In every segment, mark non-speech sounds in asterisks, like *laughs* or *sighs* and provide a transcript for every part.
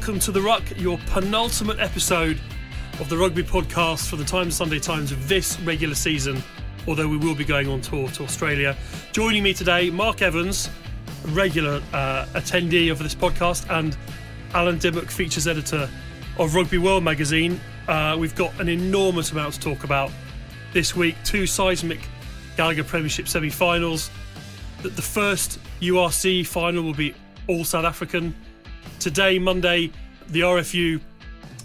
Welcome to The Ruck, your penultimate episode of the rugby podcast for the Times Sunday Times of this regular season, although we will be going on tour to Australia. Joining me today, Mark Evans, regular uh, attendee of this podcast, and Alan Dymock, features editor of Rugby World magazine. Uh, we've got an enormous amount to talk about this week. Two seismic Gallagher Premiership semi finals. The the first URC final will be all South African. Today, Monday, the RFU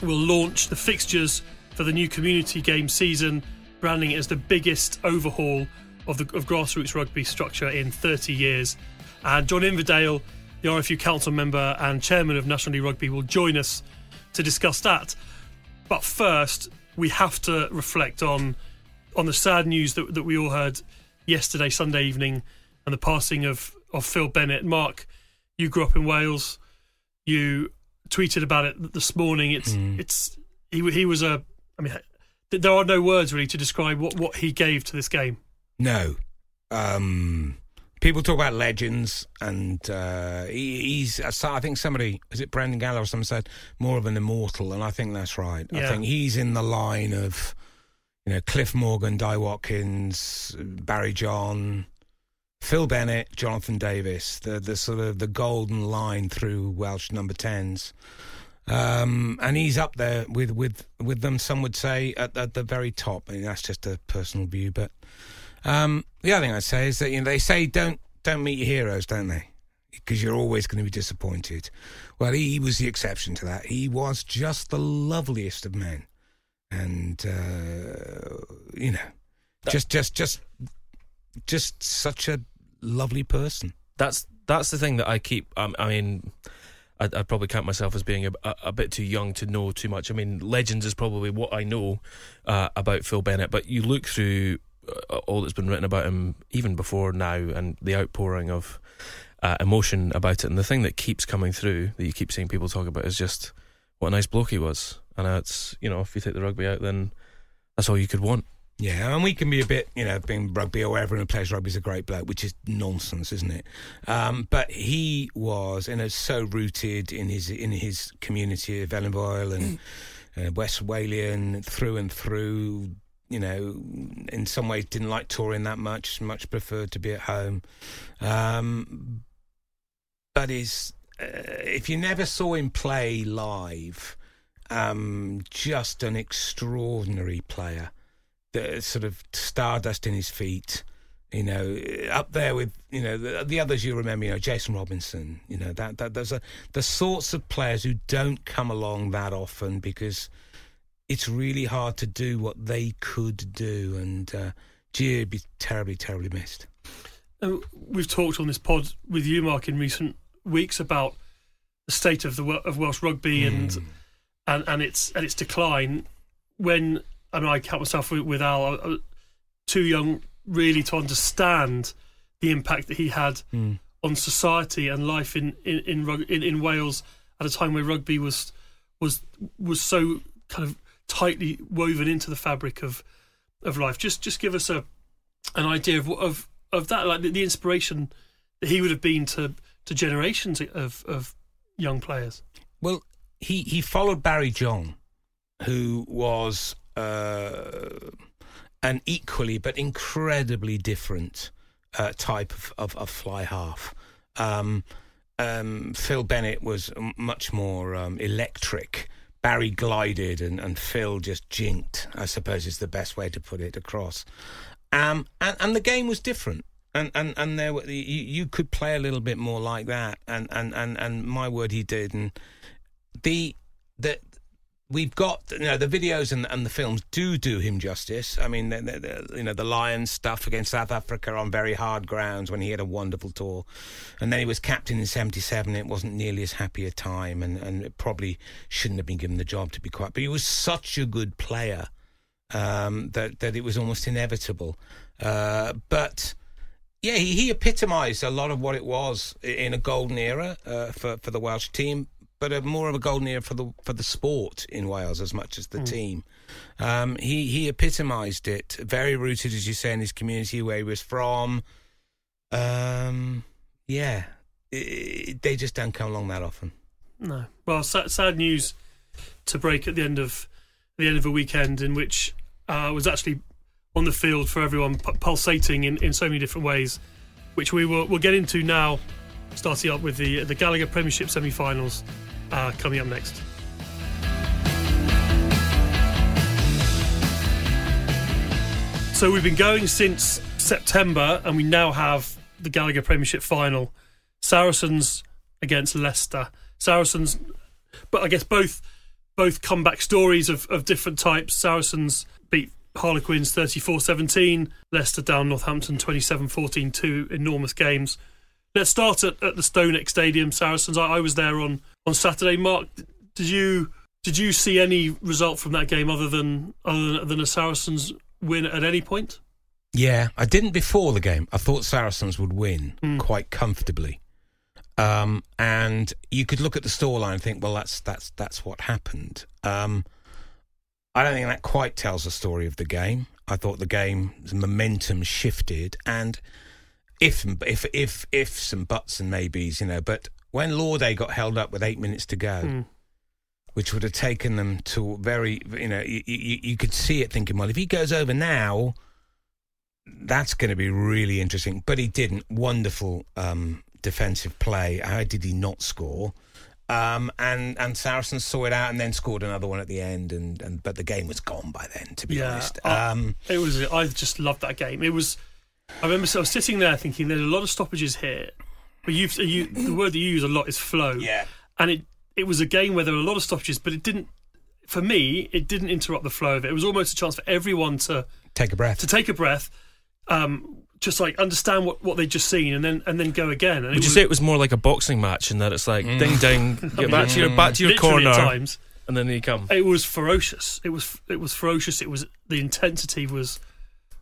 will launch the fixtures for the new community game season, branding it as the biggest overhaul of the of grassroots rugby structure in 30 years. And John Inverdale, the RFU council member and chairman of National League Rugby, will join us to discuss that. But first, we have to reflect on on the sad news that, that we all heard yesterday, Sunday evening, and the passing of, of Phil Bennett. Mark, you grew up in Wales. You tweeted about it this morning. It's it's he he was a. I mean, there are no words really to describe what, what he gave to this game. No. Um, people talk about legends, and uh, he, he's. I think somebody is it Brendan Gallagher or someone said more of an immortal, and I think that's right. I think he's in the line of, you know, Cliff Morgan, Dai Watkins, Barry John, Phil Bennett, Jonathan Davies. The the sort of the golden line through Welsh number tens. Um, and he's up there with, with, with them. Some would say at, at the very top. I mean, that's just a personal view, but um, the other thing I'd say is that you know they say don't don't meet your heroes, don't they? Because you're always going to be disappointed. Well, he, he was the exception to that. He was just the loveliest of men, and uh, you know, just just just just such a lovely person. that's that's the thing that I keep. Um, I mean, I'd, I'd probably count myself as being a, a, a bit too young to know too much. I mean, legends is probably what I know uh, about Phil Bennett. But you look through uh, all that's been written about him, even before now, and the outpouring of uh, emotion about it. And the thing that keeps coming through that you keep seeing people talk about is just what a nice bloke he was. And it's you know, if you take the rugby out, then that's all you could want. Yeah, and we can be a bit, you know, being rugby or whatever, who plays rugby is a great bloke, which is nonsense, isn't it? Um, but he was, and is so rooted in his in his community of Felinfoel and uh, West Walian through and through. You know, in some ways didn't like touring that much, much preferred to be at home. Um, but is uh, if you never saw him play live, um, just an extraordinary player the sort of stardust in his feet. You know, up there with you know the, the others you remember. You know, Jason Robinson. You know that that those are the sorts of players who don't come along that often because it's really hard to do what they could do, and uh, gee, be terribly, terribly missed. And we've talked on this pod with you, Mark, in recent weeks about the state of the of Welsh rugby and and and its and its decline. When and I count myself with, with Al, I, I too young really to understand the impact that he had on society and life in in in, rug, in in Wales at a time where rugby was was was so kind of tightly woven into the fabric of of life. Just just give us a an idea of of of that, like the, the inspiration that he would have been to to generations of of young players. Well, he he followed Barry John, who was uh, an equally but incredibly different uh, type of, of, of fly half. Um, um, Phil Bennett was much more um, electric. Barry glided and, and Phil just jinked, I suppose is the best way to put it across. Um, and, and the game was different. And, and, and there were, you, you could play a little bit more like that. And, and, and, and my word, he did. And the, the, we've got you know the videos and, and the films do do him justice. I mean, you know the Lions stuff against South Africa on very hard grounds when he had a wonderful tour, and then he was captain in '77. It wasn't nearly as happy a time, and and it probably shouldn't have been given the job to be quite. But he was such a good player um, that that it was almost inevitable. Uh, but yeah, he, he epitomised a lot of what it was in a golden era uh, for for the Welsh team but a, more of a golden era for the for the sport in Wales as much as the mm. team. Um, he he epitomised it, very rooted, as you say, in his community where he was from. Um, yeah, it, it, they just don't come along that often. No, well, sad, sad, news to break at the end of the end of a weekend in which uh, was actually on the field for everyone, p- pulsating in, in so many different ways, which we will we'll get into now starting up with the the Gallagher Premiership semi-finals uh, coming up next. So we've been going since September, and we now have the Gallagher Premiership final. Saracens against Leicester. Saracens, but I guess both both comeback stories of, of different types. Saracens beat Harlequins 34 17, Leicester down Northampton 27 14, two enormous games. Let's start at, at the StoneX Stadium, Saracens. I, I, was there on, on Saturday. Mark, did you did you see any result from that game other than other than, than a Saracens win at any point? Yeah, I didn't before the game. I thought Saracens would win mm. quite comfortably. Um, and you could look at the scoreline and think, well, that's that's that's what happened. Um, I don't think that quite tells the story of the game. I thought the game's momentum shifted, and if if if ifs and buts and maybes, you know. But when Lauday got held up with eight minutes to go, mm. which would have taken them to very, you know, you, you, you could see it thinking, well, if he goes over now, that's going to be really interesting. But he didn't. Wonderful um, defensive play. How did he not score? Um, and and Saracens saw it out and then scored another one at the end. And, and but the game was gone by then. To be yeah, honest, um, I, it was. I just loved that game. It was I remember I was sitting there thinking there's a lot of stoppages here. But you, you the word that you use a lot is flow. Yeah. And it it was a game where there were a lot of stoppages, but it didn't. For me, it didn't interrupt the flow of it. It was almost a chance for everyone to take a breath. To take a breath. Um, just like understand what, what they'd just seen and then and then go again. And Would you was, say it was more like a boxing match in that it's like mm. ding ding, *laughs* get back to your back to your corner, times, and then you come. It was ferocious. It was it was ferocious. It was the intensity was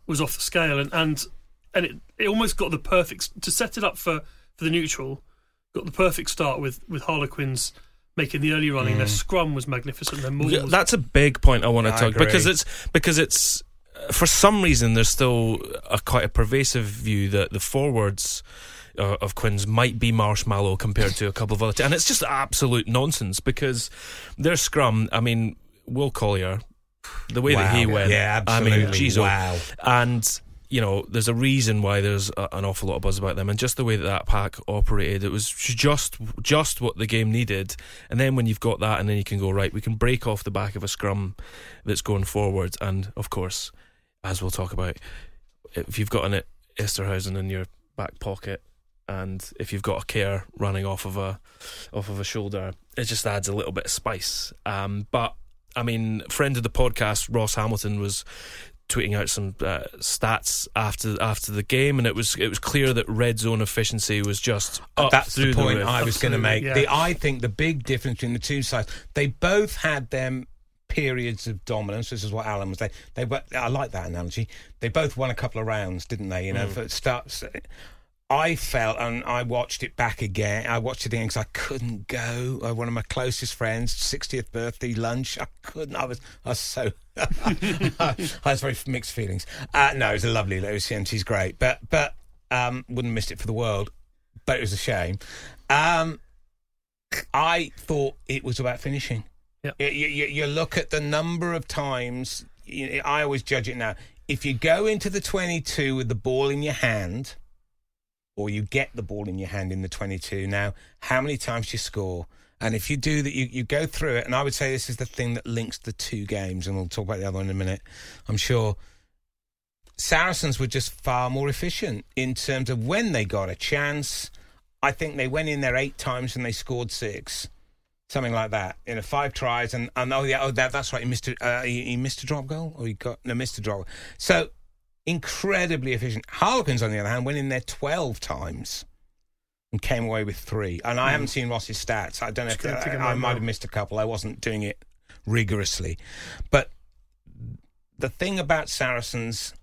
was off the scale, and and and it, it almost got the perfect to set it up for, for the neutral. Got the perfect start with with Harlequins making the early running. Mm. Their scrum was magnificent. Their yeah, that's a big point I want to talk agree. because it's because it's for some reason there's still a quite a pervasive view that the forwards. Uh, of Quins might be marshmallow compared to a couple of other, t- and it's just absolute nonsense because their scrum. I mean, Will Collier, the way wow. that he went, yeah, absolutely, I mean, geez, oh, wow, and you know, there's a reason why there's a, an awful lot of buzz about them, and just the way that that pack operated, it was just just what the game needed. And then when you've got that, and then you can go right, we can break off the back of a scrum that's going forward, and of course, as we'll talk about, if you've got an Esterhuizen in your back pocket, and if you've got a care running off of a off of a shoulder, it just adds a little bit of spice. Um, but I mean, friend of the podcast, Ross Hamilton, was tweeting out some uh, stats after after the game, and it was it was clear that red zone efficiency was just up that's the point the I was going to make. Yeah. The, I think the big difference between the two sides, they both had them periods of dominance. This is what Alan was saying. They were, I like that analogy. They both won a couple of rounds, didn't they? You know, mm. for starts. I felt, and I watched it back again. I watched it again because I couldn't go. Uh, one of my closest friends' 60th birthday lunch. I couldn't. I was, I was so. *laughs* I was very mixed feelings. Uh, no, it was a lovely Lucy, and she's great. But, but um, wouldn't have missed it for the world. But it was a shame. Um, I thought it was about finishing. Yep. You, you, you look at the number of times. You, I always judge it now. If you go into the 22 with the ball in your hand or you get the ball in your hand in the 22. Now, how many times you score? And if you do that, you, you go through it. And I would say this is the thing that links the two games. And we'll talk about the other one in a minute, I'm sure. Saracens were just far more efficient in terms of when they got a chance. I think they went in there eight times and they scored six. something like that. You know, five tries, and, and oh yeah, oh that that's right. He missed a, uh, he, he missed a drop goal, or he got no missed a drop. So incredibly efficient. Harlequins, on the other hand, went in there twelve times and came away with three. And I haven't seen Ross's stats. I don't know if Hmm. Just take I, I might have missed a couple. I wasn't doing it rigorously, but the thing about Saracens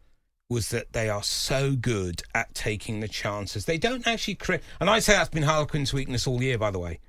was that they are so good at taking the chances. They don't actually create, and I say that's been Harlequin's weakness all year. By the way,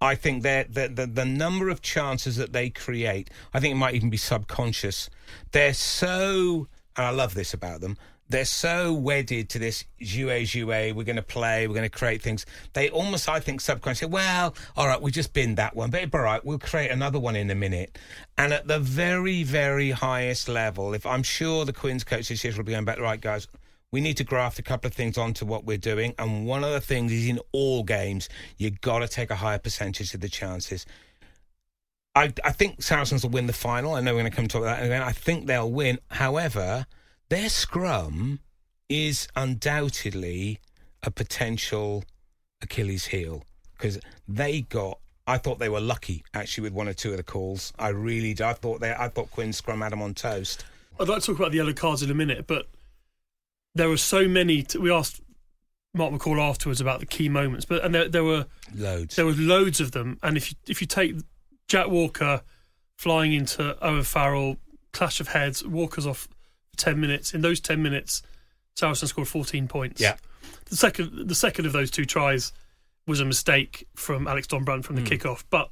I think that the, the the number of chances that they create, I think it might even be subconscious. They're so, and I love this about them. They're so wedded to this jouet jouet. We're going to play. We're going to create things. They almost, I think, subconsciously. Well, all right, we've just binned that one, but all right, we'll create another one in a minute. And at the very, very highest level, if I'm sure the Queen's coach this year will be going back, right, guys, we need to graft a couple of things onto what we're doing. And one of the things is in all games, you've got to take a higher percentage of the chances. I, I think Saracens will win the final. I know we're going to come talk about that again. I think they'll win. However, their scrum is undoubtedly a potential Achilles heel because they got. I thought they were lucky actually with one or two of the calls. I really did. I thought they. I thought Quinn's scrum had them on toast. I'd like to talk about the yellow cards in a minute, but there were so many. T- we asked Mark McCall afterwards about the key moments, but and there, there were Loads. there was loads of them. And if you, if you take Jack Walker flying into Owen Farrell, clash of heads, Walker's off for ten minutes. In those ten minutes, Saracen scored fourteen points. Yeah. The second the second of those two tries was a mistake from Alex Dombrandt from the hmm. kickoff, but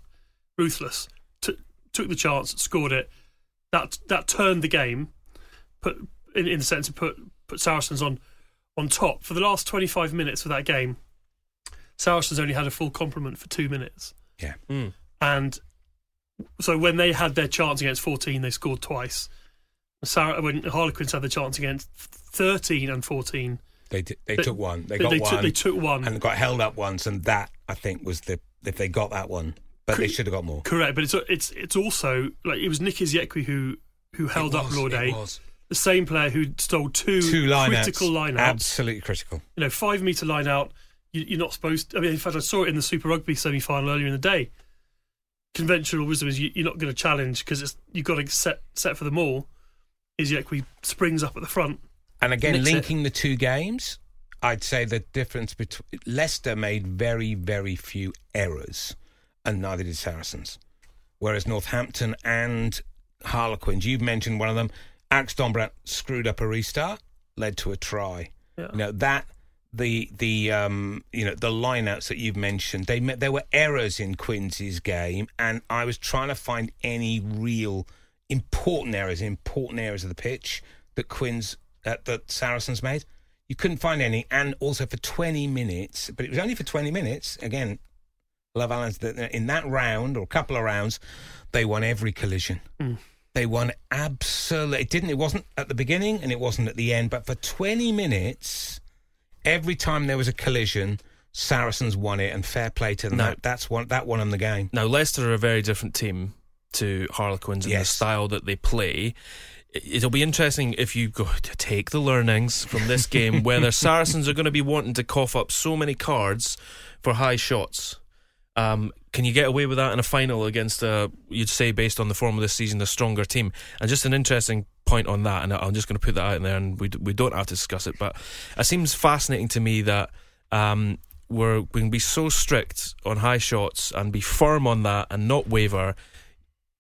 ruthless. T- took the chance, scored it. That that turned the game. Put in, in the sense of put put Saracens on on top for the last twenty five minutes of that game. Saracens only had a full complement for two minutes, yeah. Hmm. and so when they had their chance against fourteen, they scored twice. Sar- when Harlequins had the chance against thirteen and fourteen, They did, they They- took one. They they, got they one. took they took one. and got held up once, and that I think was the if they got that one, but they should have got more. Correct, but it's it's it's also like it was Nick Isiekwe who who held up was, Lord it A, was. the same player who stole two, Two line critical lineouts. absolutely critical. You know, five meter line out. You, you're not supposed. To, I mean, in fact, I saw it in the Super Rugby semi final earlier in the day. Conventional wisdom is you, you're not going to challenge because you've got to set set for them all. Is Isiekwe springs up at the front. And again, Nicks it. linking the two games, I'd say the difference between Leicester made very, very few errors, and neither did Saracens. Whereas Northampton and Harlequins, you've mentioned one of them, Alex Dombrandt screwed up a restart, led to a try. Yeah. You know that the the um you know the lineouts that you've mentioned, they there were errors in Quincy's game, and I was trying to find any real important errors, important areas of the pitch that Quinn's uh, that Saracens made. You couldn't find any, and also for 20 minutes, but it was only for 20 minutes. Again, Love Alan's that in that round or a couple of rounds, they won every collision. They won absolutely. It didn't. It wasn't at the beginning and it wasn't at the end, but for 20 minutes, every time there was a collision, Saracens won it, and fair play to them. No. That, that's one. That won them the game. Now Leicester are a very different team to Harlequins in the style that they play. It'll be interesting if you go to take the learnings from this game, *laughs* whether Saracens are going to be wanting to cough up so many cards for high shots. Um, can you get away with that in a final against a, you'd say, based on the form of this season, a stronger team? And just an interesting point on that, and I'm just going to put that out there, and we d- we don't have to discuss it, but it seems fascinating to me that um, we're we can be so strict on high shots and be firm on that and not waver,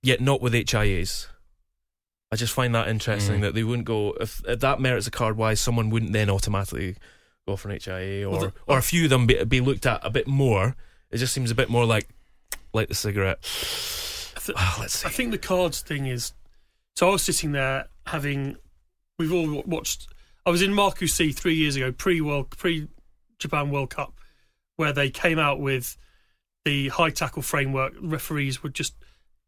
yet not with HIAs. I just find that interesting Mm. that they wouldn't go if, if that merits a card. Why someone wouldn't then automatically go for an HIA or Well, the- or a few of them be, be looked at a bit more. It just seems a bit more like like the cigarette. I th- Ah, let's see. I think the cards thing is. So I was sitting there having. We've all watched. I was in Marcoussis three years ago, pre World, pre Japan World Cup, where they came out with the high tackle framework. Referees would just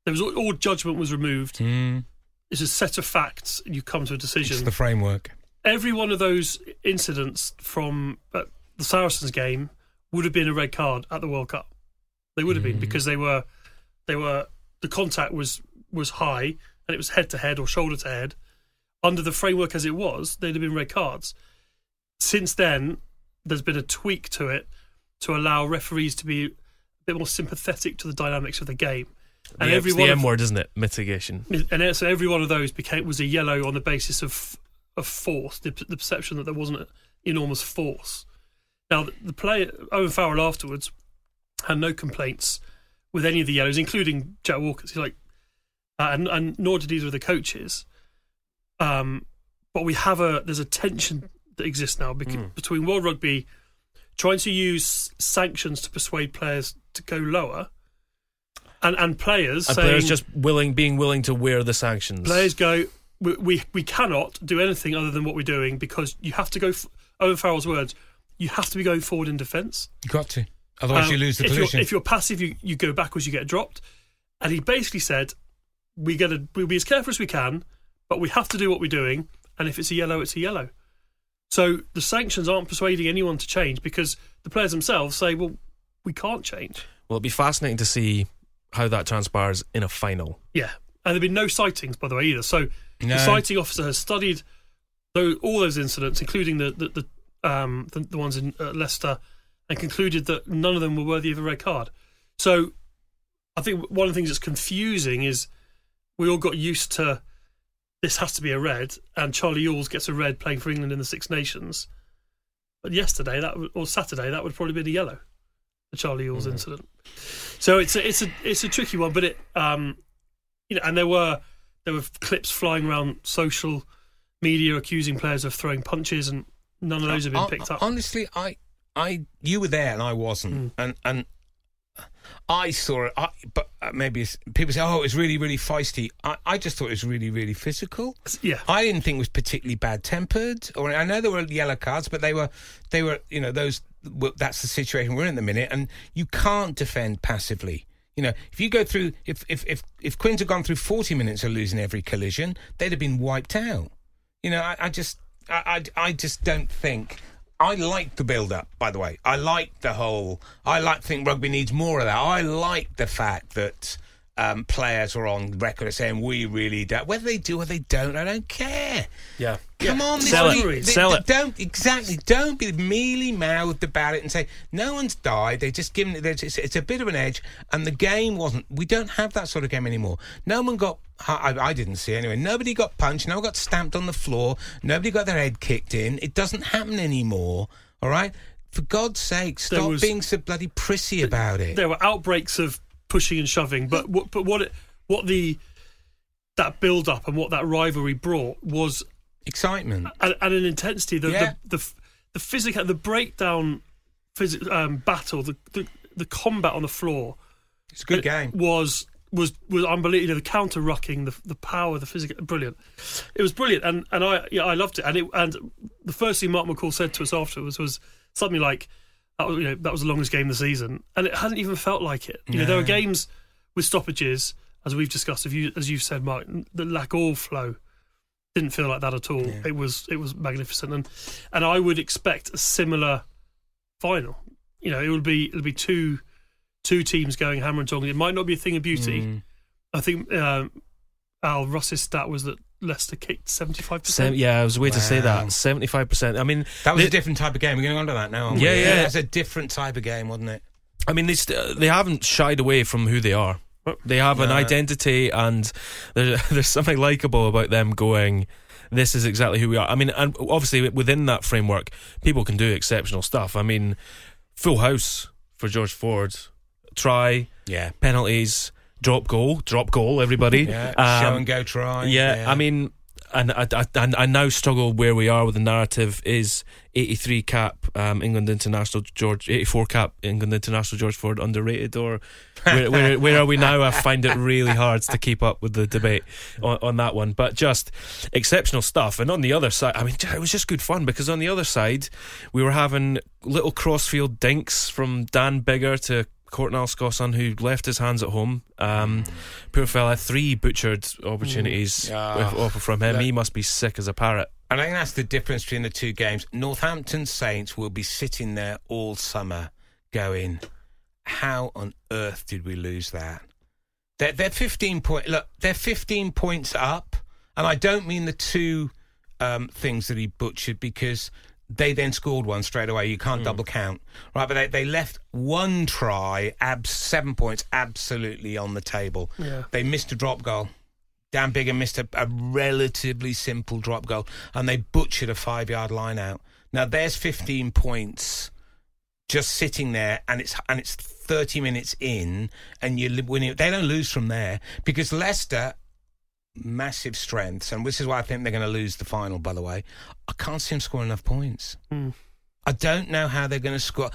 there was all, all judgment was removed. Mm. It's a set of facts, and you come to a decision. It's the framework. Every one of those incidents from uh, the Saracens game would have been a red card at the World Cup. They would have been hmm. because they were they were the contact was was high and it was head to head or shoulder to head. Under the framework as it was, they'd have been red cards. Since then, there's been a tweak to it to allow referees to be a bit more sympathetic to the dynamics of the game. And Yeah, every one the M word, isn't it? Mitigation. and uh, so every one of those became was a yellow on the basis of of force, the, the perception that there wasn't enormous force. Now the, the player Owen Farrell afterwards had no complaints with any of the yellows, including Jack Walker's. He's like, uh, and, and nor did either of the coaches. Um, but we have a there's a tension that exists now bec- between World Rugby trying to use sanctions to persuade players to go lower, and and players And saying players just willing, being willing to wear the sanctions. players go, we, we we cannot do anything other than what we're doing because you have to go. F- Owen Farrell's words, you have to be going forward in defence. You got to. Otherwise, Um, you lose the if collision. You're, if you're passive, you, you go backwards, you get dropped. And he basically said, we got to we'll be as careful as we can, but we have to do what we're doing. And if it's a yellow, it's a yellow. So the sanctions aren't persuading anyone to change because the players themselves say, well, we can't change. Well, it'd be fascinating to see how that transpires in a final. Yeah. And there have been no citings, by the way, either. So No. the citing officer has studied those, all those incidents, including the the, the, um, the, the ones in uh, Leicester, and concluded that none of them were worthy of a red card. So I think one of the things that's confusing is we all got used to this has to be a red, and Charlie Ewels gets a red playing for England in the Six Nations. But yesterday, that would, or Saturday, that would probably be the yellow, the Charlie Ewels incident. So it's a, it's a it's a tricky one, but it um, you know, and there were there were clips flying around social media accusing players of throwing punches, and none of those have been picked up. Honestly, I, I, you were there and I wasn't, Mm. and and I saw it. I, but uh, maybe it's, people say, "Oh, it was really, really feisty." I, I just thought it was really, really physical. yeah, I didn't think it was particularly bad tempered. Or I know there were yellow cards, but they were, they were, you know, those. well, That's the situation we're in at the minute, and you can't defend passively. You know, if you go through, if if if if Quins had gone through forty minutes of losing every collision, they'd have been wiped out. You know, I, I just, I, I, I just don't think. I like the build up, by the way. I like the whole. I like think rugby needs more of that. I like the fact that um, players are on record as saying we really don't. Whether they do or they don't, I don't care. Yeah. Come on, this Sell it. week- Sell it. Don't exactly. Don't be mealy mouthed about it and say no one's died. They just given it. It's, it's a bit of an edge, and the game wasn't. We don't have that sort of game anymore. No one got. I, I didn't see anyway. Nobody got punched. No one got stamped on the floor. Nobody got their head kicked in. It doesn't happen anymore. All right. For God's sake, stop was- being so bloody prissy about it. there were outbreaks of pushing and shoving, but what, but what it, what the that build up and what that rivalry brought was Excitement. and, and an intensity. The, Yeah. the the the physical, the breakdown, phys- um, battle, the, the the combat on the floor It's a good game. was was was unbelievable. The counter rucking, the the power, the physical, brilliant. It was brilliant, and and I yeah I loved it. And it and the first thing Mark McCall said to us afterwards was something like, "That was you know that was the longest game of the season," and it hadn't even felt like it. You know there were games with stoppages, as we've discussed, as you as you've said, Mark, that lack all flow. Didn't feel like that at all. It was it was magnificent, and and I would expect a similar final. You know, it would be it'll be two two teams going hammer and tongs. It might not be a thing of beauty. Mm. I think um, Al Ross's stat was that Leicester kicked seventy five Sem- percent. yeah, I was waiting to say that. Seventy-five percent. I mean, That was they- a different type of game. We're going on to that now. aren't we? Yeah, yeah. it's a different type of game, wasn't it? I mean, they st- uh, they haven't shied away from who they are. They have an identity, and there's *laughs* there's something likable about them going. This is exactly who we are. I mean, and obviously within that framework, people can do exceptional stuff. I mean, full house for George Ford, try Yeah. penalties, drop goal, drop goal. Everybody, *laughs* Yeah. Um, Show and go try. yeah, I mean, and I, I, and I now struggle where we are with the narrative is 83 cap um, England international George 84 cap England international George Ford underrated or where, where, where are we now? I find it really hard to keep up with the debate on, on that one, but just exceptional stuff. And on the other side, I mean, it was just good fun because on the other side, we were having little crossfield dinks from Dan Biggar to Courtnall Skosan, who left his hands at home. Um, poor fella, three butchered opportunities Ah, with offer from him. that- he must be sick as a parrot. And I think that's the difference between the two games. Northampton Saints will be sitting there all summer going, how on earth did we lose that? They're, they're 15 point, look, they're 15 points up. And I don't mean the two um, things that he butchered because they then scored one straight away. You can't hmm. double count, right? But they, they left one try, ab- seven points, absolutely on the table. Yeah. They missed a drop goal. Dan Biggar missed a, a relatively simple drop goal, and they butchered a five yard line out. Now there's 15 points just sitting there, and it's and it's 30 minutes in, and you're winning. They don't lose from there because Leicester massive strengths, and this is why I think they're going to lose the final. By the way, I can't see them scoring enough points. Hmm. I don't know how they're going to score.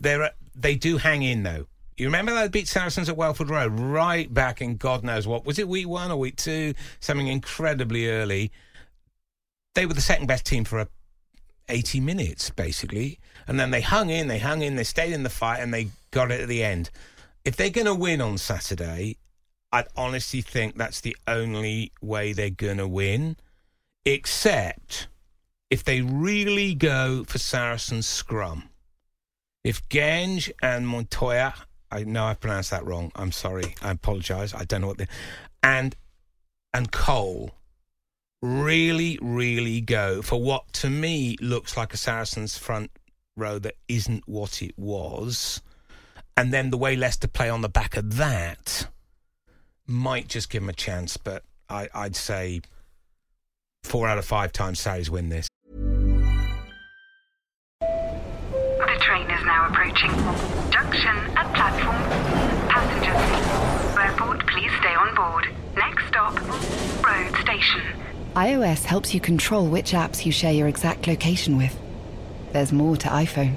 They're they do hang in though. You remember they beat Saracens at Welford Road right back in God knows what was it week one or week two? Something incredibly early. They were the second best team for a 80 minutes basically, and then they hung in, they hung in, they stayed in the fight, and they got it at the end. If they're going to win on Saturday, I'd honestly think that's the only way they're going to win, except if they really go for Saracens scrum. If Genge and Montoya, I know I pronounced that wrong. I'm sorry. I apologise. I don't know what they and and Cole really, really go for what to me looks like a Saracens front row that isn't what it was. And then the way Leicester play on the back of that might just give him a chance, but I, I'd say four out of five times Sarries win this. The train is now approaching. Junction at platform. Passengers. Airport, please stay on board. Next stop, road station. iOS helps you control which apps you share your exact location with. There's more to iPhone.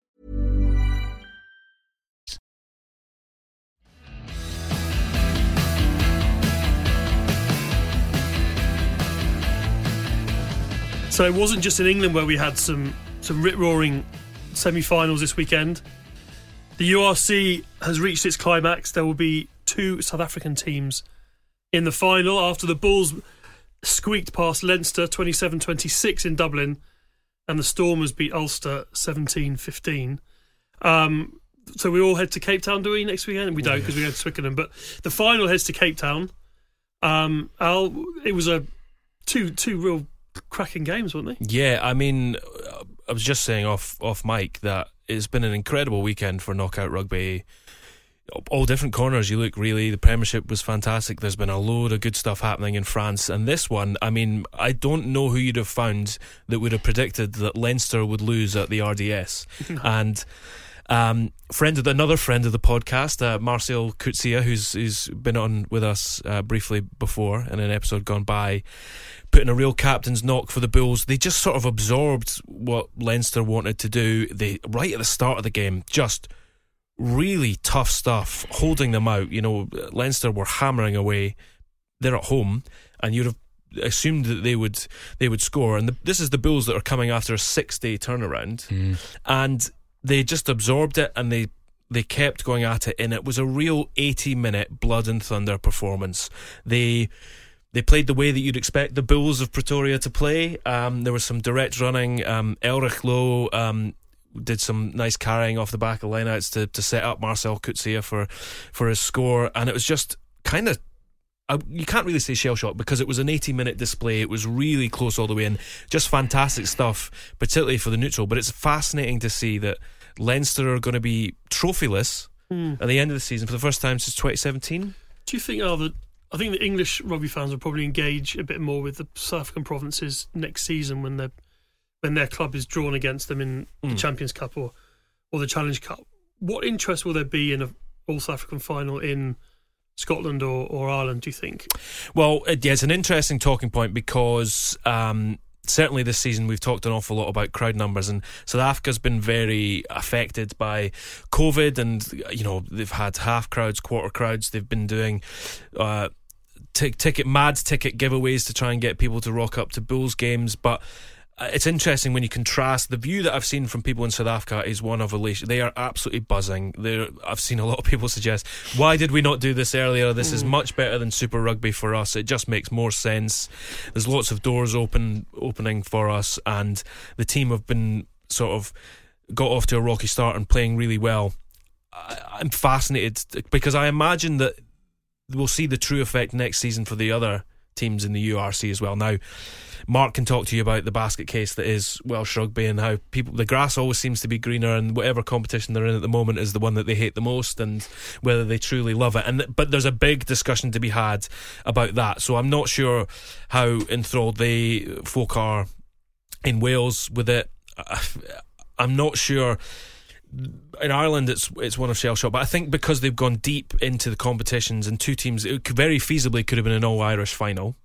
So it wasn't just in England where we had some some rip roaring semi-finals this weekend. The URC has reached its climax. There will be two South African teams in the final after the Bulls squeaked past Leinster 27-26 in Dublin and the Stormers beat Ulster 17-15. Um, so we all head to Cape Town, do we, next weekend? We don't because we go to Twickenham. But the final heads to Cape Town. Um, Al, it was a two two real cracking games, weren't they? Yeah, I mean, I was just saying off off mic that it's been an incredible weekend for knockout rugby. All different corners you look, really. The Premiership was fantastic. There's been a load of good stuff happening in France. And this one, I mean, I don't know who you'd have found that would have predicted that Leinster would lose at the RDS. *laughs* and um, friend of another friend of the podcast, uh, Marcell Coetzee, who's who's been on with us uh, briefly before in an episode gone by, putting a real captain's knock for the Bulls. They just sort of absorbed what Leinster wanted to do. They right at the start of the game just really tough stuff, holding them out. You know, Leinster were hammering away. They're at home, and you'd have assumed that they would they would score. And the, this is the Bulls that are coming after a six day turnaround, and they just absorbed it and they they kept going at it. And it was a real eighty minute blood and thunder performance. They they played the way that you'd expect the Bulls of Pretoria to play. Um, there was some direct running. Um, Elrigh Louw um, did some nice carrying off the back of lineouts to, to set up Marcell Coetzee for for his score, and it was just kind of. You can't really say shell shock because it was an 80 minute display. It was really close all the way in. Just fantastic stuff, particularly for the neutral. But it's fascinating to see that Leinster are going to be trophyless at the end of the season for the first time since 2017. Do you think, Al, that I think the English rugby fans will probably engage a bit more with the South African provinces next season when they when their club is drawn against them in the Mm. Champions Cup or or the Challenge Cup. What interest will there be in a All South African final in Scotland or, or Ireland? Do you think? Well, it, yeah, it's an interesting talking point because um, certainly this season we've talked an awful lot about crowd numbers, and South Africa's been very affected by COVID, and you know they've had half crowds, quarter crowds. They've been doing. Uh, t- ticket mad ticket giveaways to try and get people to rock up to Bulls games, but uh, Uh, it's interesting when you contrast the view that I've seen from people in South Africa is one of elation. They are absolutely buzzing. They're, I've seen a lot of people suggest, "Why did we not do this earlier? This is hmm. much better than Super Rugby for us. It just makes more sense. There's lots of doors open opening for us, and the team have been sort of got off to a rocky start and playing really well. I, I'm fascinated because I imagine that we'll see the true effect next season for the other teams in the URC as well. Now, Mark can talk to you about the basket case that is Welsh rugby and how people the grass always seems to be greener and whatever competition they're in at the moment is the one that they hate the most and whether they truly love it. And but there's a big discussion to be had about that. So I'm not sure how enthralled the folk are in Wales with it. *sighs* I'm not sure in Ireland it's it's one of shell shock, but I think because they've gone deep into the competitions and two teams, it very feasibly could have been an all Irish final.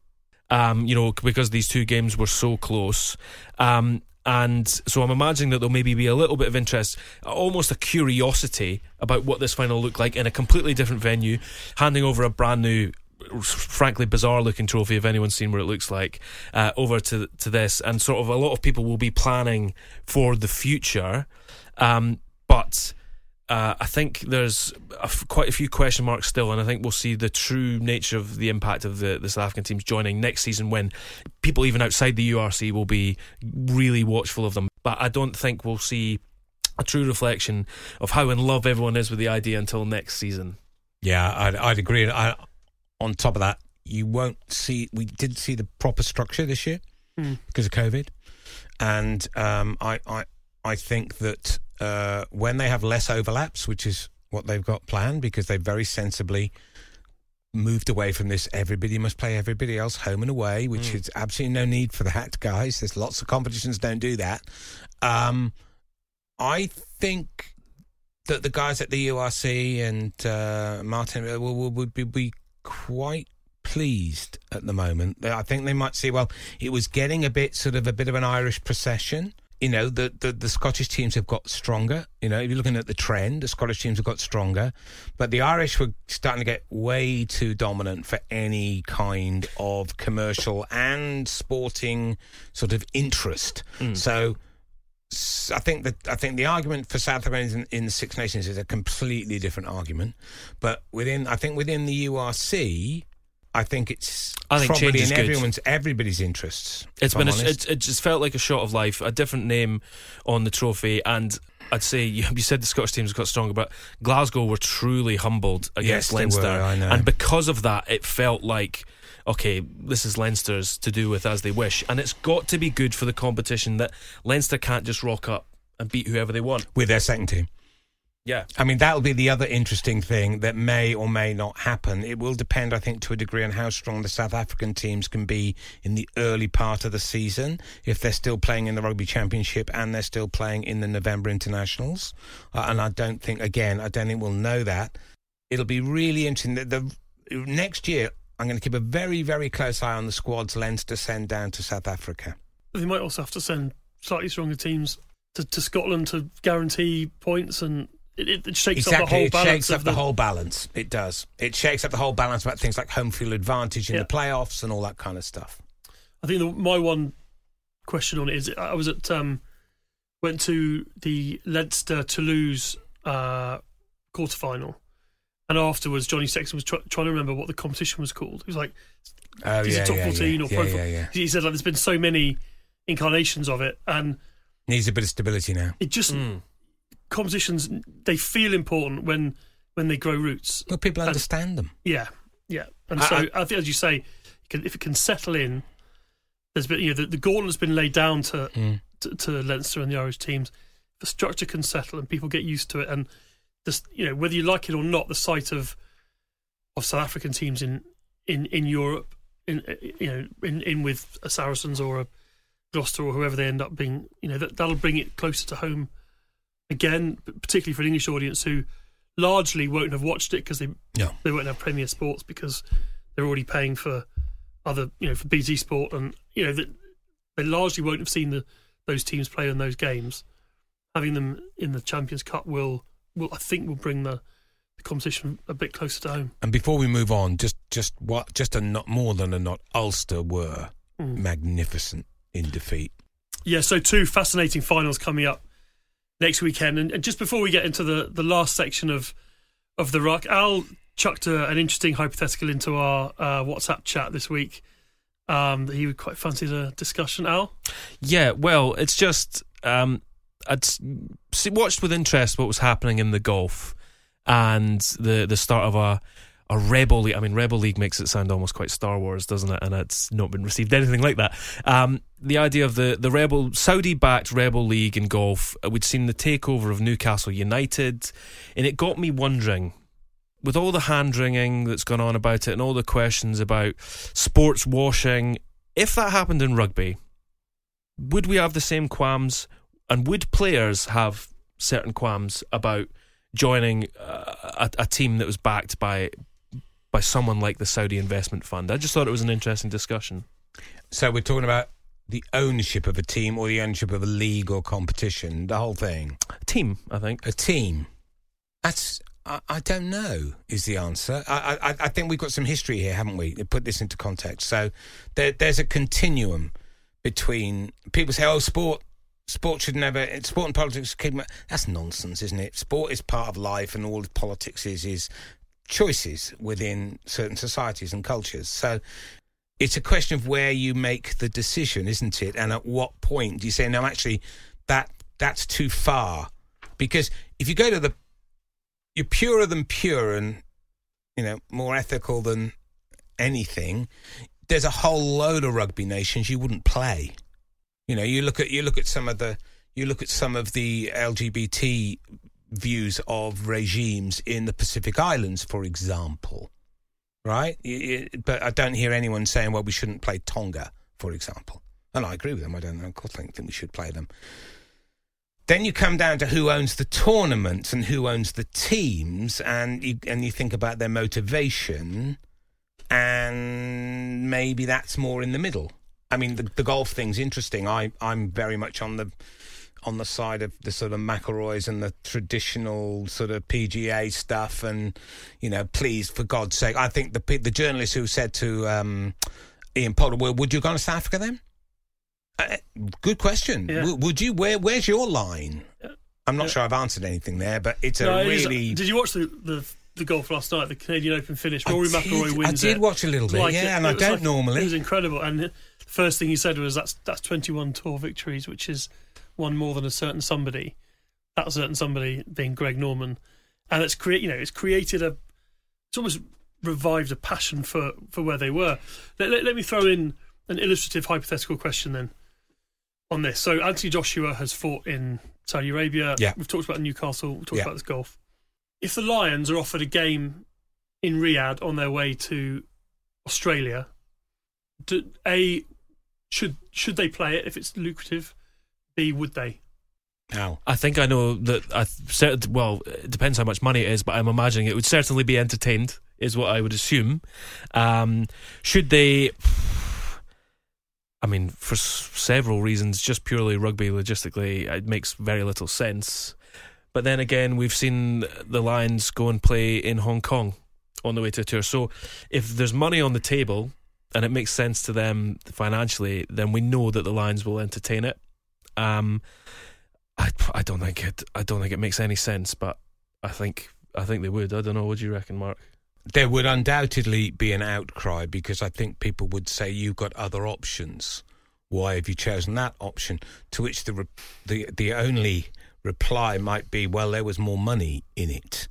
Um, you know, because these two games were so close. Um, and so I'm imagining that there'll maybe be a little bit of interest, almost a curiosity about what this final looked like in a completely different venue, handing over a brand new frankly bizarre looking trophy if anyone's seen what it looks like uh, over to to this and sort of a lot of people will be planning for the future um, but uh, I think there's a f- quite a few question marks still, and I think we'll see the true nature of the impact of the, the South African teams joining next season when people even outside the URC will be really watchful of them. But I don't think we'll see a true reflection of how in love everyone is with the idea until next season. Yeah, I'd, I'd agree. I, on top of that, you won't see. We didn't see the proper structure this year because of COVID, and um, I, I, I think that uh, when they have less overlaps, which is what they've got planned, because they've very sensibly moved away from this. Everybody must play everybody else home and away, which is absolutely no need for that, *laughs* guys. There's lots of competitions don't do that. Um, I think that the guys at the URC and uh, Martin will, will, would be, be quite pleased at the moment. I think they might see. Well, it was getting a bit sort of a bit of an Irish procession. You know, the, the the Scottish teams have got stronger. You know, if you're looking at the trend, the Scottish teams have got stronger, but the Irish were starting to get way too dominant for any kind of commercial and sporting sort of interest. Hmm. So s- I think that I think the argument for South Africa in, in the Six Nations is a completely different argument. But within, I think within the URC, I think it's I think probably in good. everyone's everybody's interests. It's been a, it, it just felt like a shot of life, a different name on the trophy, and I'd say you, *laughs* you said the Scottish teams got stronger, but Glasgow were truly humbled against Yes, Leinster, were, and because of that, it felt like. Okay, this is Leinster's to do with as they wish, and it's got to be good for the competition that Leinster can't just rock up and beat whoever they want. with their second team. Yeah, I mean, that'll be the other interesting thing that may or may not happen. It will depend, I think, to a degree on how strong the South African teams can be in the early part of the season, if they're still playing in the Rugby Championship and they're still playing in the November internationals. Uh, and I don't think, again, I don't think we'll know that. It'll be really interesting. The, the next year, I'm going to keep a very, very close eye on the squads Leinster send down to South Africa. They might also have to send slightly stronger teams to, to Scotland to guarantee points, and it, it, it shakes up the Exactly, whole it balance shakes up the whole balance. It does. It shakes up the whole balance about things like home field advantage in Yeah. the playoffs and all that kind of stuff. I think the, my one question on it is I was at um, went to the Leinster Toulouse uh, quarter final, and afterwards Johnny Sexton was try, trying to remember what the competition was called. He was like, Oh, "Is yeah, it top yeah, fourteen yeah, or yeah, yeah, yeah. He said like there's been so many incarnations of it, and Needs a bit of stability now. it just Mm. Competitions they feel important when when they grow roots. Well, people And- understand them. Yeah, yeah. And I- so I- I, think, as you say, if it can settle in, there's been you know the, the gauntlet's been laid down to, Mm. to to Leinster and the Irish teams. The structure can settle and people get used to it, and just you know whether you like it or not, the sight of of South African teams in in in Europe, in uh, you know, in in with a Saracens or a Gloucester or whoever they end up being. You know, that that'll bring it closer to home again, particularly for an English audience who largely won't have watched it because they Yeah. they won't have Premier Sports because they're already paying for other you know for BT Sport and you know that they largely won't have seen the those teams play in those games. Having them in the Champions Cup will will I think will bring the, the competition a bit closer to home. And before we move on, just just what just a not more than a not. Ulster were Mm. magnificent in defeat. Yeah, so two fascinating finals coming up next weekend, and, and just before we get into the, the last section of of the ruck, Al chucked a, an interesting hypothetical into our uh, WhatsApp chat this week. Um, that he would quite fancy the discussion. Al, Yeah, well, it's just um, I'd watched with interest what was happening in the Gulf and the the start of a a rebel league. I mean, rebel league makes it sound almost quite Star Wars, doesn't it? And it's not been received anything like that. Um, the idea of the the rebel Saudi backed rebel league in golf. uh, We'd seen the takeover of Newcastle United, and it got me wondering. With all the hand wringing that's gone on about it and all the questions about sports washing, if that happened in rugby, would we have the same qualms and would players have certain qualms about joining uh, a, a team that was backed by by someone like the Saudi investment fund I just thought it was an interesting discussion So we're talking about the ownership of a team or the ownership of a league or competition, the whole thing. A team I think A team. That's I, I don't know is the answer. I, I I think we've got some history here, haven't we? To put this into context. So there, there's a continuum between people say, "Oh, sport." Sport should never. Sport and politics. That's nonsense, isn't it? Sport is part of life, and all politics is is choices within certain societies and cultures. So it's a question of where you make the decision, isn't it? And at what point do you say, no, actually, that that's too far? Because if you go to the, you're purer than pure and, you know, more ethical than anything. There's a whole load of rugby nations you wouldn't play. You know, you look at you look at some of the you look at some of the LGBT views of regimes in the Pacific Islands, for example right? But I don't hear anyone saying, well, we shouldn't play Tonga, for example. And I agree with them. I don't know. I think we should play them. Then you come down to who owns the tournaments and who owns the teams, and you and you think about their motivation, and maybe that's more in the middle. I mean, the, the golf thing's interesting. I I'm very much on the on the side of the sort of McIlroys and the traditional sort of PGA stuff, and you know, please, for God's sake, I think the the journalist who said to um, Ian Poulter, "Well, would you go to South Africa then?" Uh, good question. Yeah. W- would you? Where Where's your line? I'm not Yeah. sure I've answered anything there, but it's a No, it is- really. did you watch the, the the golf last night? The Canadian Open finish. Rory McIlroy wins. I did it. watch a little bit, Like yeah, it- and it I don't like- normally. It was incredible, and the first thing he said was, "That's that's 21 tour victories, which is one more than a certain somebody." That certain somebody being Greg Norman, and it's create you know it's created a it's almost revived a passion for for where they were. Let, let, let me throw in an illustrative hypothetical question then on this. So Anthony Joshua has fought in Saudi Arabia. Yeah. We've talked about Newcastle. We've talked Yeah. about this golf. If the Lions are offered a game in Riyadh on their way to Australia, do, a should should they play it if it's lucrative? B would they? Now, I think I know that I th- well it depends how much money it is but I'm imagining it would certainly be entertained is what I would assume. Um, should they I mean for s- several reasons just purely rugby logistically it makes very little sense. But then again we've seen the Lions go and play in Hong Kong on the way to a tour. So if there's money on the table and it makes sense to them financially then we know that the Lions will entertain it um, I, I don't think it I don't think it makes any sense, but I think I think they would. I don't know. What do you reckon, Mark? there would undoubtedly be an outcry because I think people would say you've got other options. Why have you chosen that option? To which the re- the the only reply might be, well, there was more money in it,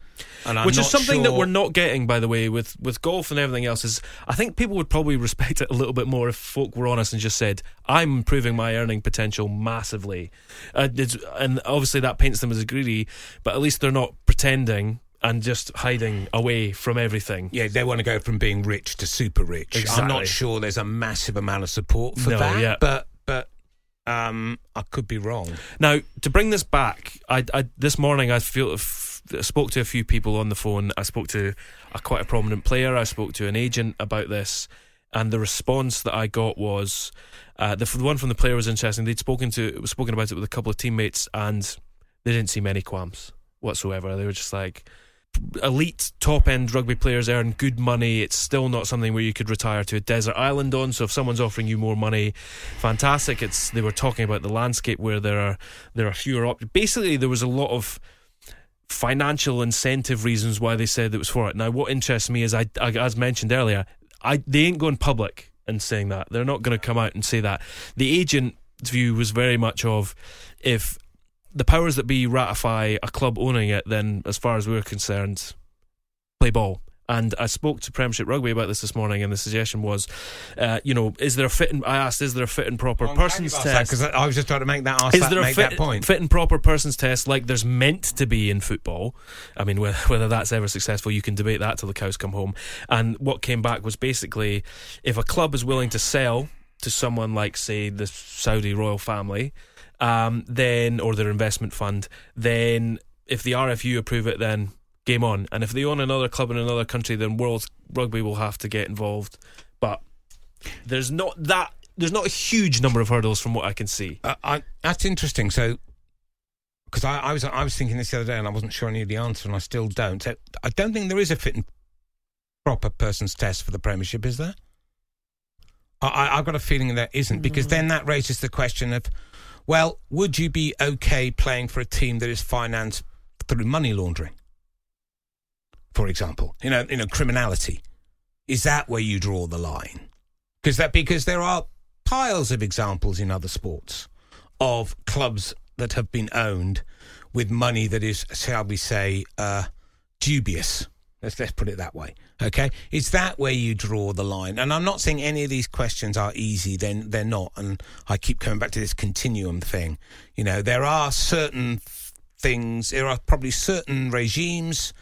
Which is something that we're not getting, by the way, with with golf and everything else. Is I think people would probably *laughs* respect it a little bit more if folk were honest and just said, "I'm improving my earning potential massively," uh, and obviously that paints them as greedy, but at least they're not pretending. and just hiding away from everything. Yeah, they want to go from being rich to super rich. I'm not sure there's a massive amount of support for No, that, yeah. but but um, I could be wrong. Now, to bring this back, I, I this morning I feel spoke to a few people on the phone. I spoke to a quite a prominent player. I spoke to an agent about this, and the response that I got was uh, the, the one from the player was interesting. They'd spoken to spoken about it with a couple of teammates, and they didn't see many qualms whatsoever. They were just like. Elite top end rugby players earn good money. It's still not something where you could retire to a desert island on. So if someone's offering you more money, fantastic. It's they were talking about the landscape where there are there are fewer op- basically there was a lot of financial incentive reasons why they said it was for it. Now what interests me is I, I as mentioned earlier, I they ain't going public and saying that. They're not going to come out and say that. The agent's view was very much of if the powers that be ratify a club owning it, then as far as we're concerned, play ball. And I spoke to Premiership Rugby about this this morning, and the suggestion was, uh, you know, is there a fit? And, I asked, is there a fit and proper persons test? because I was just trying to make that ask Is that, there a make fit, that point. fit and proper persons test like there's meant to be in football? I mean, whether, *laughs* whether that's ever successful, you can debate that till the cows come home. And what came back was basically if a club is willing to sell to someone like, say, the Saudi royal family, um, then or their investment fund, then if the RFU approve it, then game on. And if they own another club in another country, then World Rugby will have to get involved. But there's not that. There's not a huge number of hurdles from what I can see. Uh, I, that's interesting. So, because I, I was I was thinking this the other day and I wasn't sure I knew the answer, and I still don't. So I don't think there is a fit and proper person's test for the Premiership, is there? I, I, I've got a feeling there isn't, because then that raises the question of, well, would you be okay playing for a team that is financed through money laundering, for example? You know, you know, criminality. Is that where you draw the line? Because that because there are piles of examples in other sports of clubs that have been owned with money that is, shall we say, uh, dubious. Let's let's put it that way. Okay, is that where you draw the line? And I'm not saying any of these questions are easy. Then they're not. And I keep coming back to this continuum thing. You know, there are certain things. There are probably certain regimes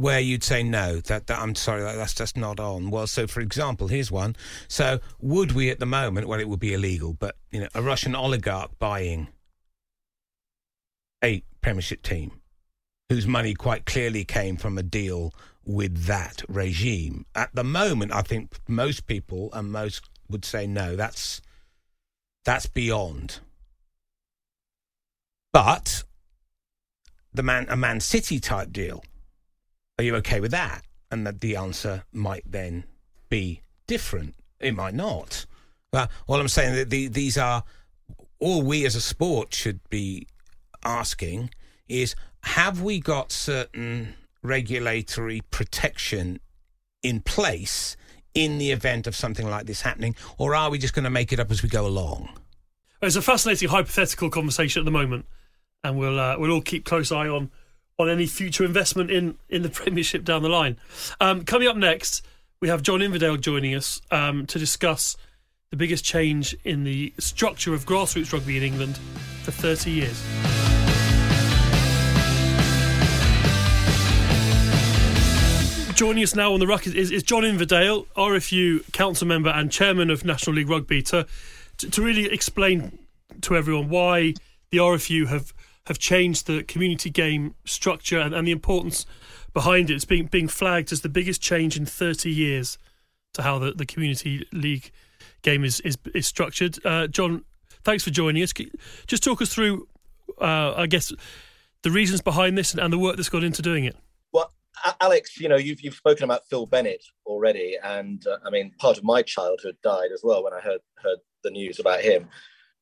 where you'd say no. That, that I'm sorry, that, that's just not on. Well, so for example, here's one. So would we at the moment? Well, it would be illegal, but you know, a Russian oligarch buying a Premiership team whose money quite clearly came from a deal with that regime. At the moment, I think most people and most would say no. That's that's beyond. But the man a Man City type deal, are you okay with that? And that the answer might then be different. It might not. Well, all I'm saying that the, these are all we as a sport should be asking is have we got certain regulatory protection in place in the event of something like this happening, or are we just going to make it up as we go along? It's a fascinating hypothetical conversation at the moment, and we'll uh, we'll all keep close eye on on any future investment in in the *laughs* Premiership down the line. Um, coming up next, we have John Inverdale joining us um, to discuss the biggest change in the structure of grassroots rugby in England for 30 years. Joining us now on the ruck is, is, John Inverdale, RFU council member and chairman of National League Rugby, to to really explain to everyone why the RFU have have changed the community game structure and, and the importance behind it. It's being being flagged as the biggest change in 30 years to how the, the community league game is is, is structured. Uh, John, thanks for joining us. Just talk us through, uh, I guess, the reasons behind this and, and the work that's gone into doing it. Well, Alex, you know, you've you've spoken about Phil Bennett already, and uh, I mean, part of my childhood died as well when I heard heard the news about him.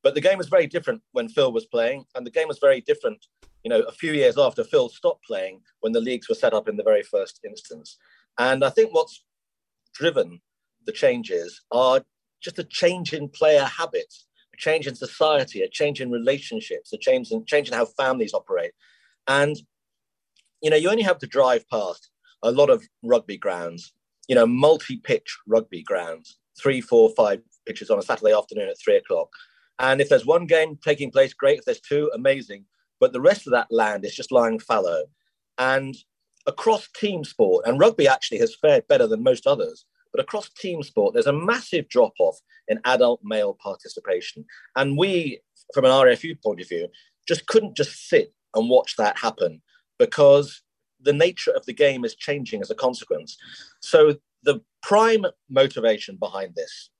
But the game was very different when Phil was playing, and the game was very different, you know, a few years after Phil stopped playing when the leagues were set up in the very first instance. And I think what's driven the changes are just a change in player habits, a change in society, a change in relationships, a change in change in how families operate. And you know, you only have to drive past a lot of rugby grounds, you know, multi-pitch rugby grounds, three, four, five pitches on a Saturday afternoon at three o'clock. And if there's one game taking place, great. If there's two, amazing. But the rest of that land is just lying fallow. And across team sport, and rugby actually has fared better than most others, but across team sport, there's a massive drop off in adult male participation. And we, from an RFU point of view, just couldn't just sit and watch that happen because the nature of the game is changing as a consequence. So the prime motivation behind this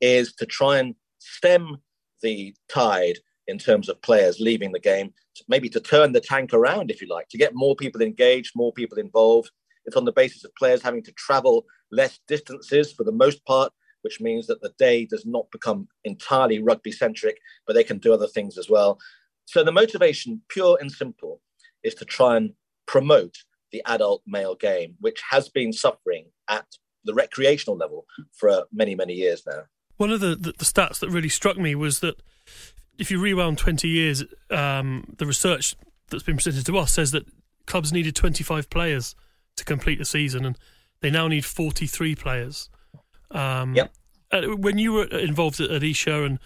is to try and stem the tide in terms of players leaving the game, maybe to turn the tank around, if you like, to get more people engaged, more people involved. It's on the basis of players having to travel less distances for the most part, which means that the day does not become entirely rugby centric, but they can do other things as well. So the motivation, pure and simple, is to try and promote the adult male game, which has been suffering at the recreational level for many, many years now. One of the, the, the stats that really struck me was that if you rewound 20 years, um, the research that's been presented to us says that clubs needed 25 players to complete the season, and they now need 43 players. Um, yep. When you were involved at, Esher and,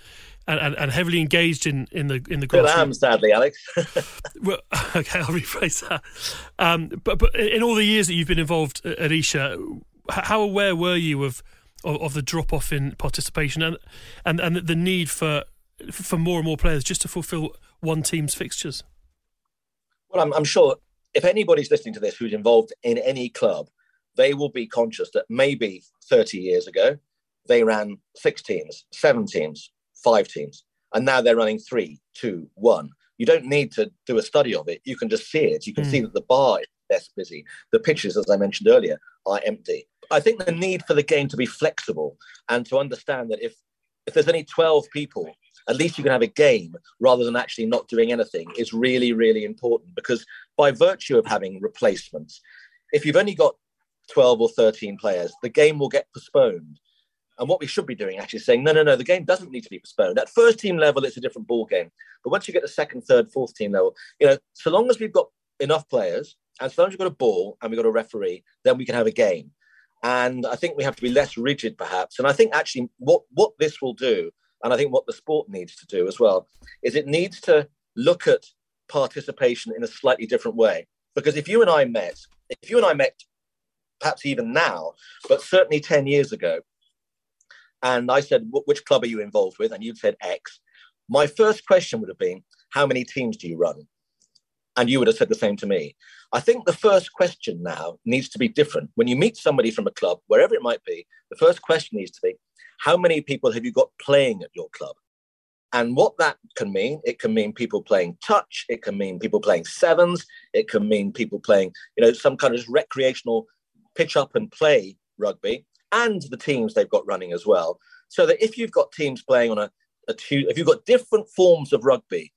and, and heavily engaged in, in the in the Still am, sadly, Alex. *laughs* well, *laughs* okay, I'll rephrase that. Um, but but in all the years that you've been involved at Esher, how aware were you of of, of the drop off in participation and and and the need for for more and more players just to fulfil one team's fixtures? Well, I'm, I'm sure if anybody's listening to this who's involved in any club, they will be conscious that maybe 30 years ago they ran six teams, seven teams, five teams, and now they're running three, two, one. You don't need to do a study of it. You can just see it. You can mm. see that the bar is less busy. The pitches, as I mentioned earlier, are empty. I think the need for the game to be flexible and to understand that if if there's only 12 people at least you can have a game rather than actually not doing anything is really, really important because by virtue of having replacements, if you've only got 12 or 13 players, the game will get postponed. And what we should be doing actually is saying, no, no, no, the game doesn't need to be postponed. At first team level, it's a different ball game. But once you get to second, third, fourth team level, you know, so long as we've got enough players and so long as we've got a ball and we've got a referee, then we can have a game. And I think we have to be less rigid, perhaps. And I think actually what, what this will do and I think what the sport needs to do as well is it needs to look at participation in a slightly different way. Because if you and I met, if you and I met, perhaps even now, but certainly 10 years ago, and I said, which club are you involved with? And you'd said X. My first question would have been, how many teams do you run? And you would have said the same to me. I think the first question now needs to be different. When you meet somebody from a club, wherever it might be, the first question needs to be, how many people have you got playing at your club? And what that can mean, it can mean people playing touch, it can mean people playing sevens, it can mean people playing, you know, some kind of recreational pitch up and play rugby, and the teams they've got running as well. So that if you've got teams playing on a, a two, if you've got different forms of rugby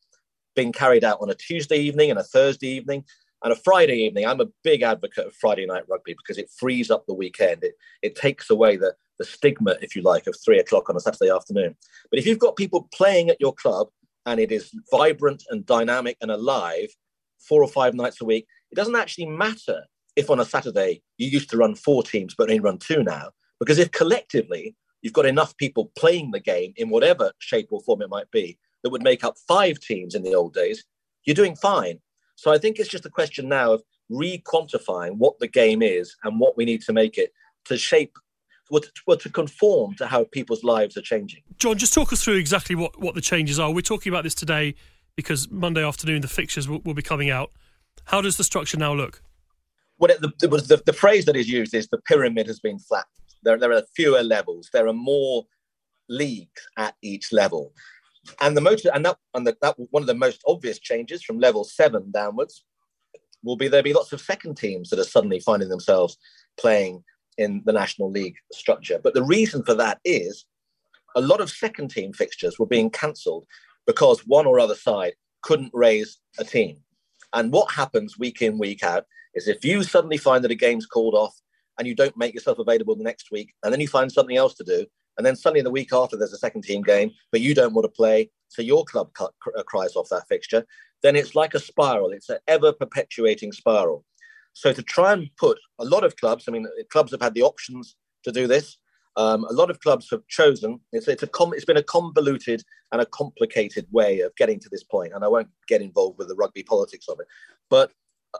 being carried out on a Tuesday evening and a Thursday evening and a Friday evening, I'm a big advocate of Friday night rugby because it frees up the weekend. It it takes away the the stigma, if you like, of three o'clock on a Saturday afternoon. But if you've got people playing at your club and it is vibrant and dynamic and alive four or five nights a week, it doesn't actually matter if on a Saturday you used to run four teams but only run two now. Because if collectively you've got enough people playing the game in whatever shape or form it might be that would make up five teams in the old days, you're doing fine. So I think it's just a question now of re-quantifying what the game is and what we need to make it to shape were to, were to conform to how people's lives are changing. John, just talk us through exactly what, what the changes are. We're talking about this today because Monday afternoon the fixtures will, will be coming out. How does the structure now look? Well, it, the, the, the, phrase that is used is the pyramid has been flattened. There, there are fewer levels. There are more leagues at each level. And the most, and that, and the, that one of the most obvious changes from level seven downwards will be there'll be lots of second teams that are suddenly finding themselves playing in the National League structure. But the reason for that is a lot of second team fixtures were being cancelled because one or other side couldn't raise a team. And what happens week in, week out is if you suddenly find that a game's called off and you don't make yourself available the next week, and then you find something else to do, and then suddenly the week after there's a second team game, but you don't want to play, so your club cut, uh, cries off that fixture, then it's like a spiral. It's an ever perpetuating spiral. So to try and put a lot of clubs, I mean, clubs have had the options to do this. Um, a lot of clubs have chosen. It's, it's a com- it's been a convoluted and a complicated way of getting to this point, and I won't get involved with the rugby politics of it. But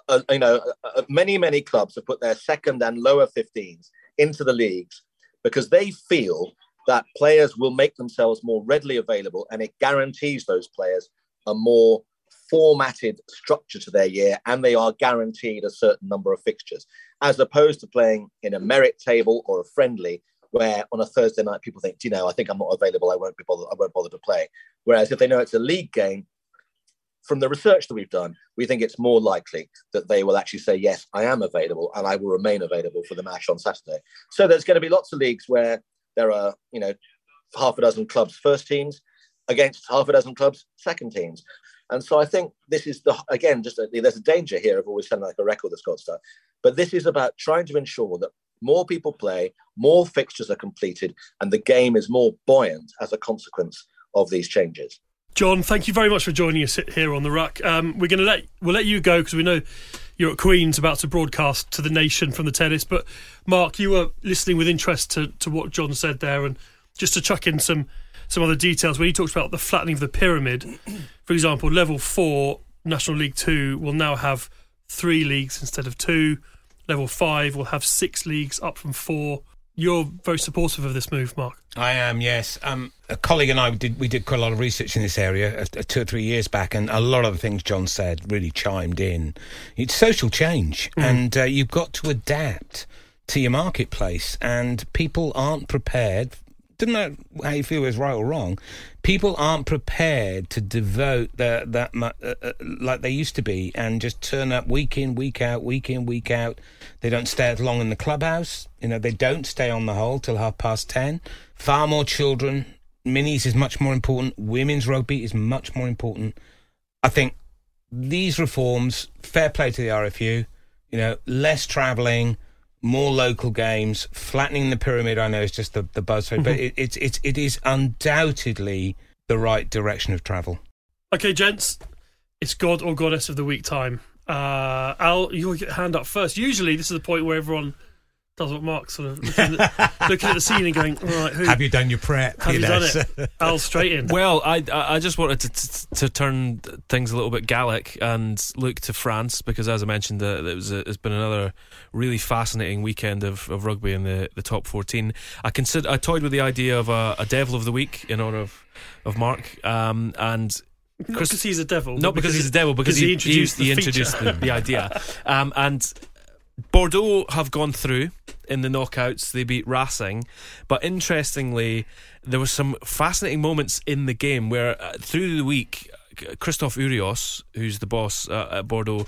uh, you know, uh, uh, many, many clubs have put their second and lower 15s into the leagues because they feel that players will make themselves more readily available and it guarantees those players a more formatted structure to their year and they are guaranteed a certain number of fixtures as opposed to playing in a merit table or a friendly where on a Thursday night people think, you know, I think I'm not available, I won't be bothered, I won't bother to play. Whereas if they know it's a league game, from the research that we've done, we think it's more likely that they will actually say, yes, I am available and I will remain available for the match on Saturday. So there's going to be lots of leagues where there are, you know, half a dozen clubs first teams against half a dozen clubs second teams. And so I think this is the again just a, there's a danger here of always sounding like a record that's got stuff, but this is about trying to ensure that more people play, more fixtures are completed, and the game is more buoyant as a consequence of these changes. John, thank you very much for joining us here on the Ruck. Um, we're going to let we'll let you go because we know you're at Queen's about to broadcast to the nation from the tennis. But Mark, you were listening with interest to, to what John said there, and just to chuck in some some other details when he talks about the flattening of the pyramid. *clears throat* For example, level four National League Two will now have three leagues instead of two. Level five will have six leagues up from four you're very supportive of this move, Mark. I am, yes. Um, a colleague and I did we did quite a lot of research in this area uh, uh, two or three years back, and a lot of the things John said really chimed in. It's social change, mm. and uh, you've got to adapt to your marketplace, and people aren't prepared doesn't matter how you feel is right or wrong. People aren't prepared to devote that that uh, uh, like they used to be, and just turn up week in, week out, week in, week out. They don't stay as long in the clubhouse. You know, they don't stay on the hole till half past ten. Far more children. Minis is much more important. Women's rugby is much more important. I think these reforms, fair play to the RFU. You know, less travelling more local games, flattening the pyramid. I know it's just the the buzzword, mm-hmm. but it, it's it's it is undoubtedly the right direction of travel. Okay, gents, it's God or Goddess of the Week time. Uh, Al, get hand up first. Usually, this is the point where everyone does what Mark sort of looking at, *laughs* looking at the scene and going, all right, who, have you done your prep? Have you, you done it? Al straight in. Well, I I just wanted to, to, to turn things a little bit Gallic and look to France because, as I mentioned, uh, it was a, it's been another really fascinating weekend of, of rugby in the, the top fourteen. I consider I toyed with the idea of a, a Devil of the Week in honor of of Mark, um, and not because he's a devil. Not because, because he's a devil, because he, he introduced, he, he introduced the, the, idea. *laughs* Um, and Bordeaux have gone through in the knockouts. They beat Racing, but interestingly, there were some fascinating moments in the game where uh, through the week. Christophe Urios, who's the boss uh, at Bordeaux,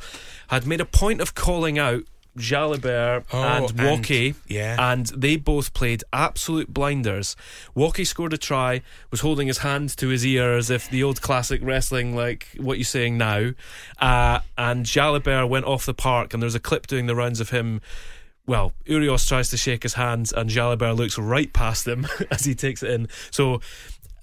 had made a point of calling out Jalibert oh, and and, yeah. and they both played absolute blinders. Woki scored a try, was holding his hand to his ear as if the old classic wrestling, like what you're saying now. Uh, and Jalibert went off the park, and there's a clip doing the rounds of him. Well, Urios tries to shake his hands, and Jalibert looks right past him *laughs* as he takes it in. So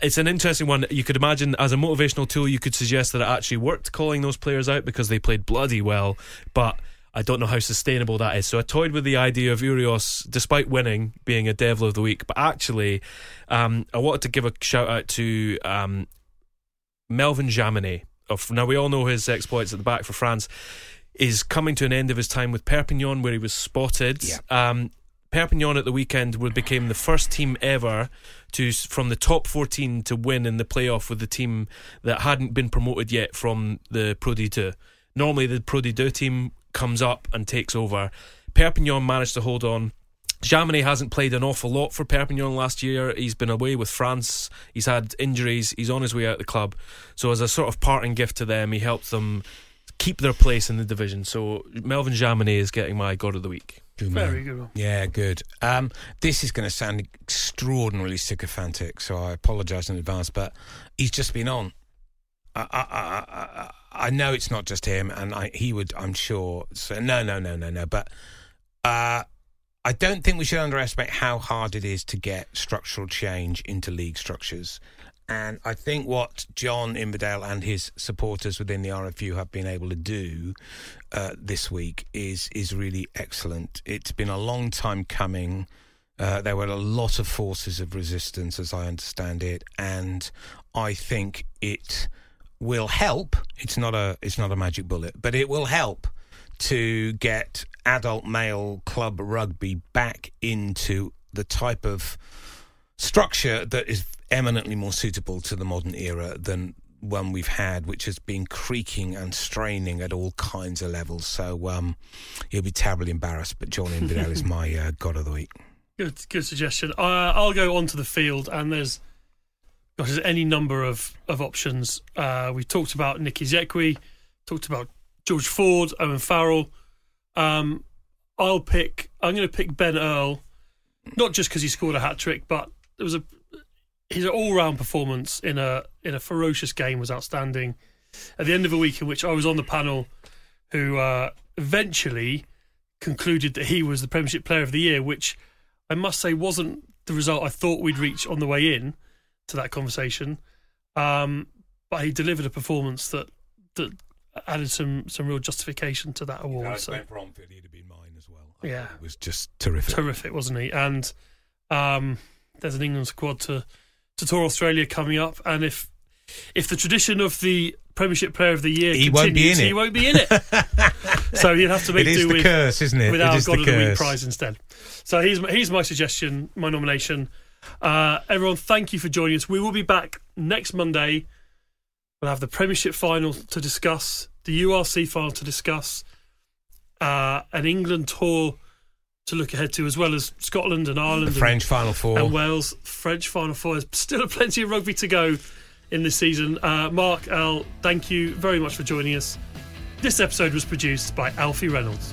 it's an interesting one. You could imagine as a motivational tool, you could suggest that it actually worked calling those players out because they played bloody well, but I don't know how sustainable that is. So I toyed with the idea of Urios, despite winning, being a Devil of the Week. But actually, um, I wanted to give a shout out to um, Melvin Jaminet. Of now, we all know his exploits at the back for France. Is coming to an end of his time with Perpignan, where he was spotted. Yeah. Um, Perpignan at the weekend would became the first team ever to from the top 14 to win in the playoff with the team that hadn't been promoted yet from the Pro D2. Normally, the Pro D2 team comes up and takes over. Perpignan managed to hold on. Jaminet hasn't played an awful lot for Perpignan last year. He's been away with France. He's had injuries. He's on his way out of the club. So, as a sort of parting gift to them, he helped them keep their place in the division. So, Melvin Jaminet is getting my God of the Week. Good Very good. Yeah, good. Um, this is going to sound extraordinarily sycophantic, so I apologise in advance, but he's just been on. I, I, I, I know it's not just him, and I, he would, I'm sure. So no, no, no, no, no. But uh, I don't think we should underestimate how hard it is to get structural change into league structures. And I think what John Inverdale and his supporters within the RFU have been able to do uh, this week is is really excellent. It's been a long time coming. Uh, there were a lot of forces of resistance, as I understand it, and I think it will help. It's not a it's not a magic bullet, but it will help to get adult male club rugby back into the type of structure that is eminently more suitable to the modern era than one we've had, which has been creaking and straining at all kinds of levels. So um, he'll be terribly embarrassed. But John Inverdale is my uh, god of the week. Good, good suggestion. Uh, I'll go onto the field, and there's, gosh, there's any number of of options. Uh, we talked about Nicky Isiekwe, talked about George Ford, Owen Farrell. Um, I'll pick. I'm going to pick Ben Earl, not just because he scored a hat trick, but there was a his all round performance in a in a ferocious game was outstanding. At the end of a week in which I was on the panel, who uh, eventually concluded that he was the Premiership Player of the Year, which I must say wasn't the result I thought we'd reach on the way in to that conversation. Um, but he delivered a performance that that added some some real justification to that award. Yeah, so Ben Bromfield, he'd have been mine as well. I Yeah. It was just terrific. terrific, wasn't he? And um, there's an England squad to to tour Australia coming up, and if if the tradition of the Premiership Player of the Year He won't be continues, in it. he won't be in it. *laughs* so you'd have to make It is do the with curse, isn't it? with It our is God the of the Week curse. prize instead. So he's my- here's my suggestion, my nomination. Uh, everyone, thank you for joining us. We will be back next Monday. We'll have the Premiership final to discuss, the URC final to discuss, uh, an England tour to look ahead to, as well as Scotland and Ireland The and- French Final Four. and Wales. French final four. There's still plenty of rugby to go in this season. Uh, Mark, Al, thank you very much for joining us. This episode was produced by Alfie Reynolds.